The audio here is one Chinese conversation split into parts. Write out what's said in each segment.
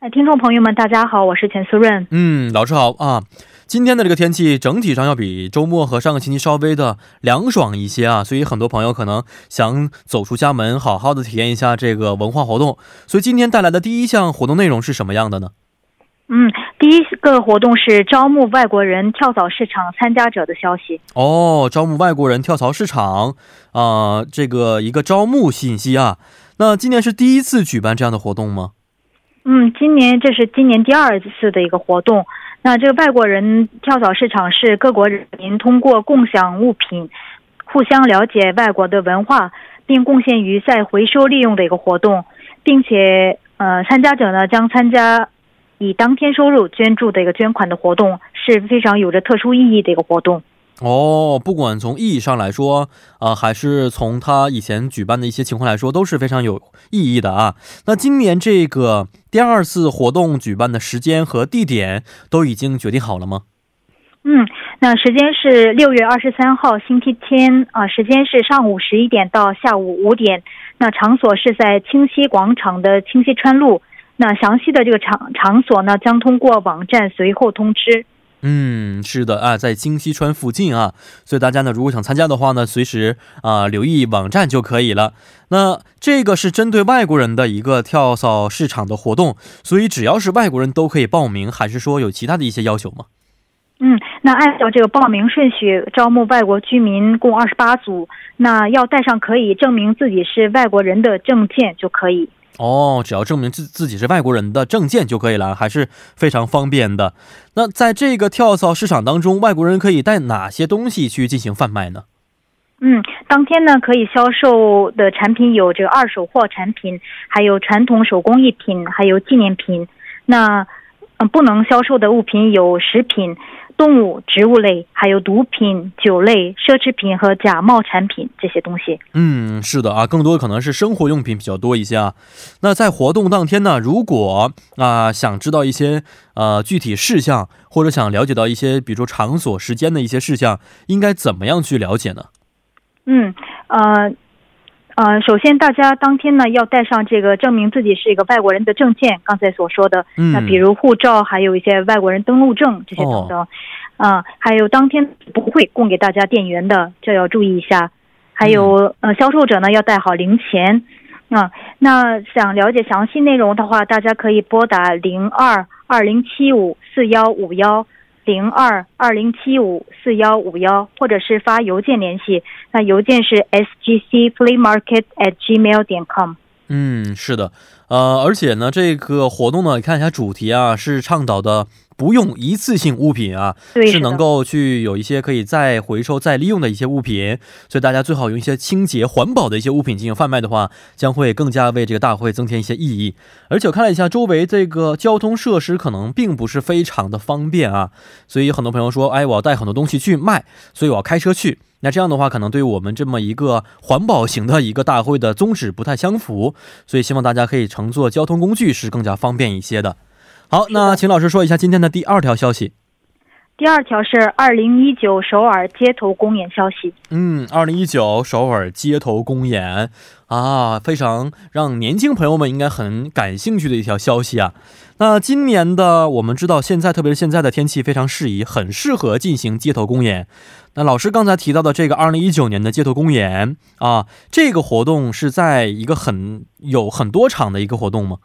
哎，听众朋友们，大家好，我是钱思润。嗯，老师好啊。今天的这个天气整体上要比周末和上个星期稍微的凉爽一些啊，所以很多朋友可能想走出家门，好好的体验一下这个文化活动。所以今天带来的第一项活动内容是什么样的呢？嗯，第一个活动是招募外国人跳蚤市场参加者的消息。哦，招募外国人跳蚤市场啊，这个一个招募信息啊。那今年是第一次举办这样的活动吗？嗯，今年这是今年第二次的一个活动。那这个外国人跳蚤市场是各国人民通过共享物品，互相了解外国的文化，并贡献于再回收利用的一个活动，并且呃，参加者呢将参加以当天收入捐助的一个捐款的活动，是非常有着特殊意义的一个活动。哦，不管从意义上来说，啊，还是从他以前举办的一些情况来说，都是非常有意义的啊。那今年这个第二次活动举办的时间和地点都已经决定好了吗？嗯，那时间是六月二十三号星期天啊，时间是上午十一点到下午五点。那场所是在清溪广场的清溪川路。那详细的这个场场所呢，将通过网站随后通知。嗯，是的啊，在京西川附近啊，所以大家呢，如果想参加的话呢，随时啊留意网站就可以了。那这个是针对外国人的一个跳蚤市场的活动，所以只要是外国人都可以报名，还是说有其他的一些要求吗？嗯，那按照这个报名顺序，招募外国居民共二十八组，那要带上可以证明自己是外国人的证件就可以。哦，只要证明自自己是外国人的证件就可以了，还是非常方便的。那在这个跳蚤市场当中，外国人可以带哪些东西去进行贩卖呢？嗯，当天呢可以销售的产品有这个二手货产品，还有传统手工艺品，还有纪念品。那嗯，不能销售的物品有食品。动物、植物类，还有毒品、酒类、奢侈品和假冒产品这些东西。嗯，是的啊，更多的可能是生活用品比较多一些啊。那在活动当天呢，如果啊想知道一些呃具体事项，或者想了解到一些比如说场所、时间的一些事项，应该怎么样去了解呢？嗯，呃。呃，首先，大家当天呢要带上这个证明自己是一个外国人的证件，刚才所说的，那比如护照，还有一些外国人登录证这些等等，啊，还有当天不会供给大家电源的，这要注意一下。还有，呃，销售者呢要带好零钱。啊，那想了解详细内容的话，大家可以拨打零二二零七五四幺五幺。零二二零七五四幺五幺，或者是发邮件联系，那邮件是 sgc flea market at gmail 点 com。嗯，是的，呃，而且呢，这个活动呢，你看一下主题啊，是倡导的。不用一次性物品啊，是能够去有一些可以再回收、再利用的一些物品，所以大家最好用一些清洁、环保的一些物品进行贩卖的话，将会更加为这个大会增添一些意义。而且我看了一下周围这个交通设施，可能并不是非常的方便啊，所以很多朋友说，哎，我要带很多东西去卖，所以我要开车去。那这样的话，可能对于我们这么一个环保型的一个大会的宗旨不太相符，所以希望大家可以乘坐交通工具是更加方便一些的。好，那请老师说一下今天的第二条消息。第二条是二零一九首尔街头公演消息。嗯，二零一九首尔街头公演啊，非常让年轻朋友们应该很感兴趣的一条消息啊。那今年的我们知道，现在特别是现在的天气非常适宜，很适合进行街头公演。那老师刚才提到的这个二零一九年的街头公演啊，这个活动是在一个很有很多场的一个活动吗？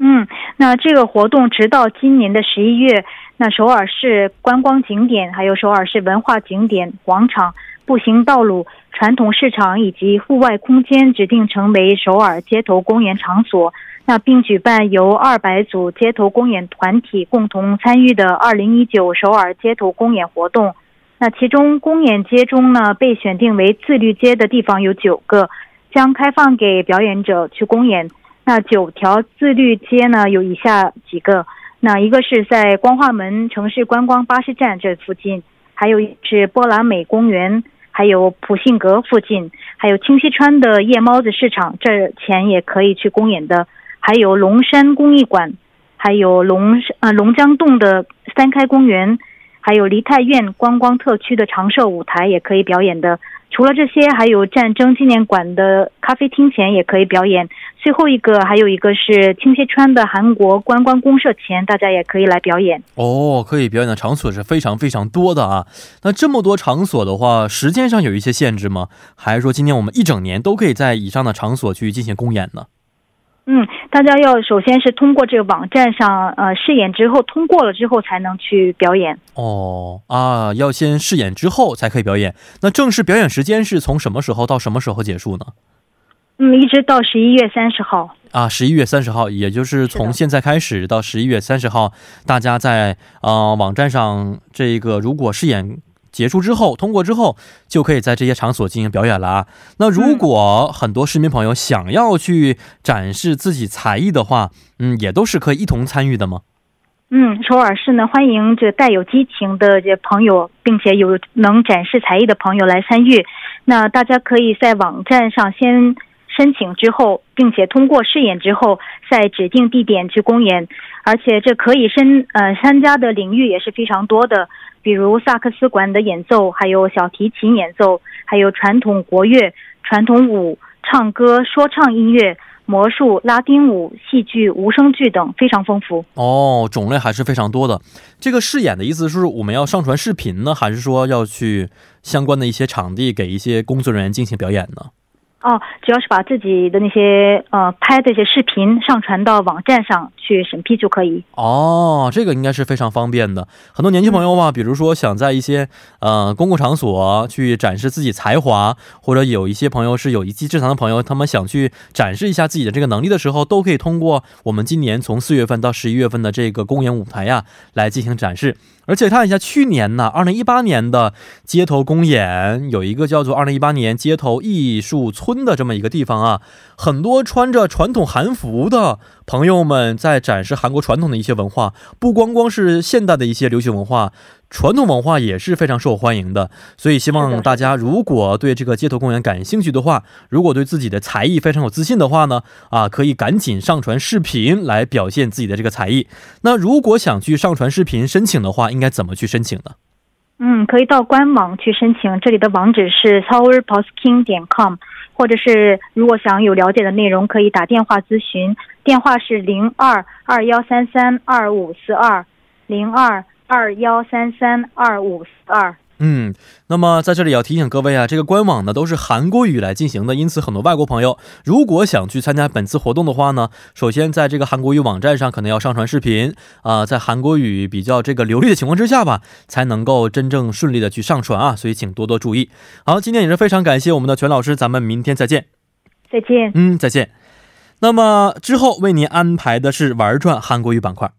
嗯，那这个活动直到今年的十一月，那首尔市观光景点、还有首尔市文化景点、广场、步行道路、传统市场以及户外空间指定成为首尔街头公演场所。那并举办由二百组街头公演团体共同参与的二零一九首尔街头公演活动。那其中公演街中呢，被选定为自律街的地方有九个，将开放给表演者去公演。那九条自律街呢，有以下几个，那一个是在光化门城市观光巴士站这附近，还有是波兰美公园，还有普信阁附近，还有清溪川的夜猫子市场，这前也可以去公演的。还有龙山公益馆，还有龙呃龙江洞的三开公园，还有梨泰院观光特区的长寿舞台也可以表演的。除了这些，还有战争纪念馆的咖啡厅前也可以表演。最后一个还有一个是清溪川的韩国观光公社前，大家也可以来表演。哦，可以表演的场所是非常非常多的啊。那这么多场所的话，时间上有一些限制吗？还是说今年我们一整年都可以在以上的场所去进行公演呢？嗯，大家要首先是通过这个网站上呃试演之后通过了之后才能去表演。哦啊，要先试演之后才可以表演。那正式表演时间是从什么时候到什么时候结束呢？嗯，一直到十一月三十号。啊，十一月三十号，也就是从现在开始到十一月三十号，大家在呃网站上这个如果试演。结束之后，通过之后就可以在这些场所进行表演了啊。那如果很多市民朋友想要去展示自己才艺的话，嗯，也都是可以一同参与的吗？嗯，首尔市呢欢迎这带有激情的这朋友，并且有能展示才艺的朋友来参与。那大家可以在网站上先申请之后，并且通过试演之后，在指定地点去公演。而且这可以申呃参加的领域也是非常多的。比如萨克斯管的演奏，还有小提琴演奏，还有传统国乐、传统舞、唱歌、说唱音乐、魔术、拉丁舞、戏剧、无声剧等，非常丰富。哦，种类还是非常多的。这个试演的意思是我们要上传视频呢，还是说要去相关的一些场地给一些工作人员进行表演呢？哦，只要是把自己的那些呃拍的一些视频上传到网站上去审批就可以。哦，这个应该是非常方便的。很多年轻朋友嘛，比如说想在一些呃公共场所去展示自己才华，或者有一些朋友是有一技之长的朋友，他们想去展示一下自己的这个能力的时候，都可以通过我们今年从四月份到十一月份的这个公演舞台呀来进行展示。而且看一下去年呢，二零一八年的街头公演有一个叫做“二零一八年街头艺术村”的这么一个地方啊，很多穿着传统韩服的朋友们在展示韩国传统的一些文化，不光光是现代的一些流行文化。传统文化也是非常受欢迎的，所以希望大家如果对这个街头公园感兴趣的话，如果对自己的才艺非常有自信的话呢，啊，可以赶紧上传视频来表现自己的这个才艺。那如果想去上传视频申请的话，应该怎么去申请呢？嗯，可以到官网去申请，这里的网址是 towerposking 点 com，或者是如果想有了解的内容，可以打电话咨询，电话是零二二幺三三二五四二零二。二幺三三二五四二。嗯，那么在这里要提醒各位啊，这个官网呢都是韩国语来进行的，因此很多外国朋友如果想去参加本次活动的话呢，首先在这个韩国语网站上可能要上传视频啊，在韩国语比较这个流利的情况之下吧，才能够真正顺利的去上传啊，所以请多多注意。好，今天也是非常感谢我们的全老师，咱们明天再见。再见。嗯，再见。那么之后为您安排的是玩转韩国语板块。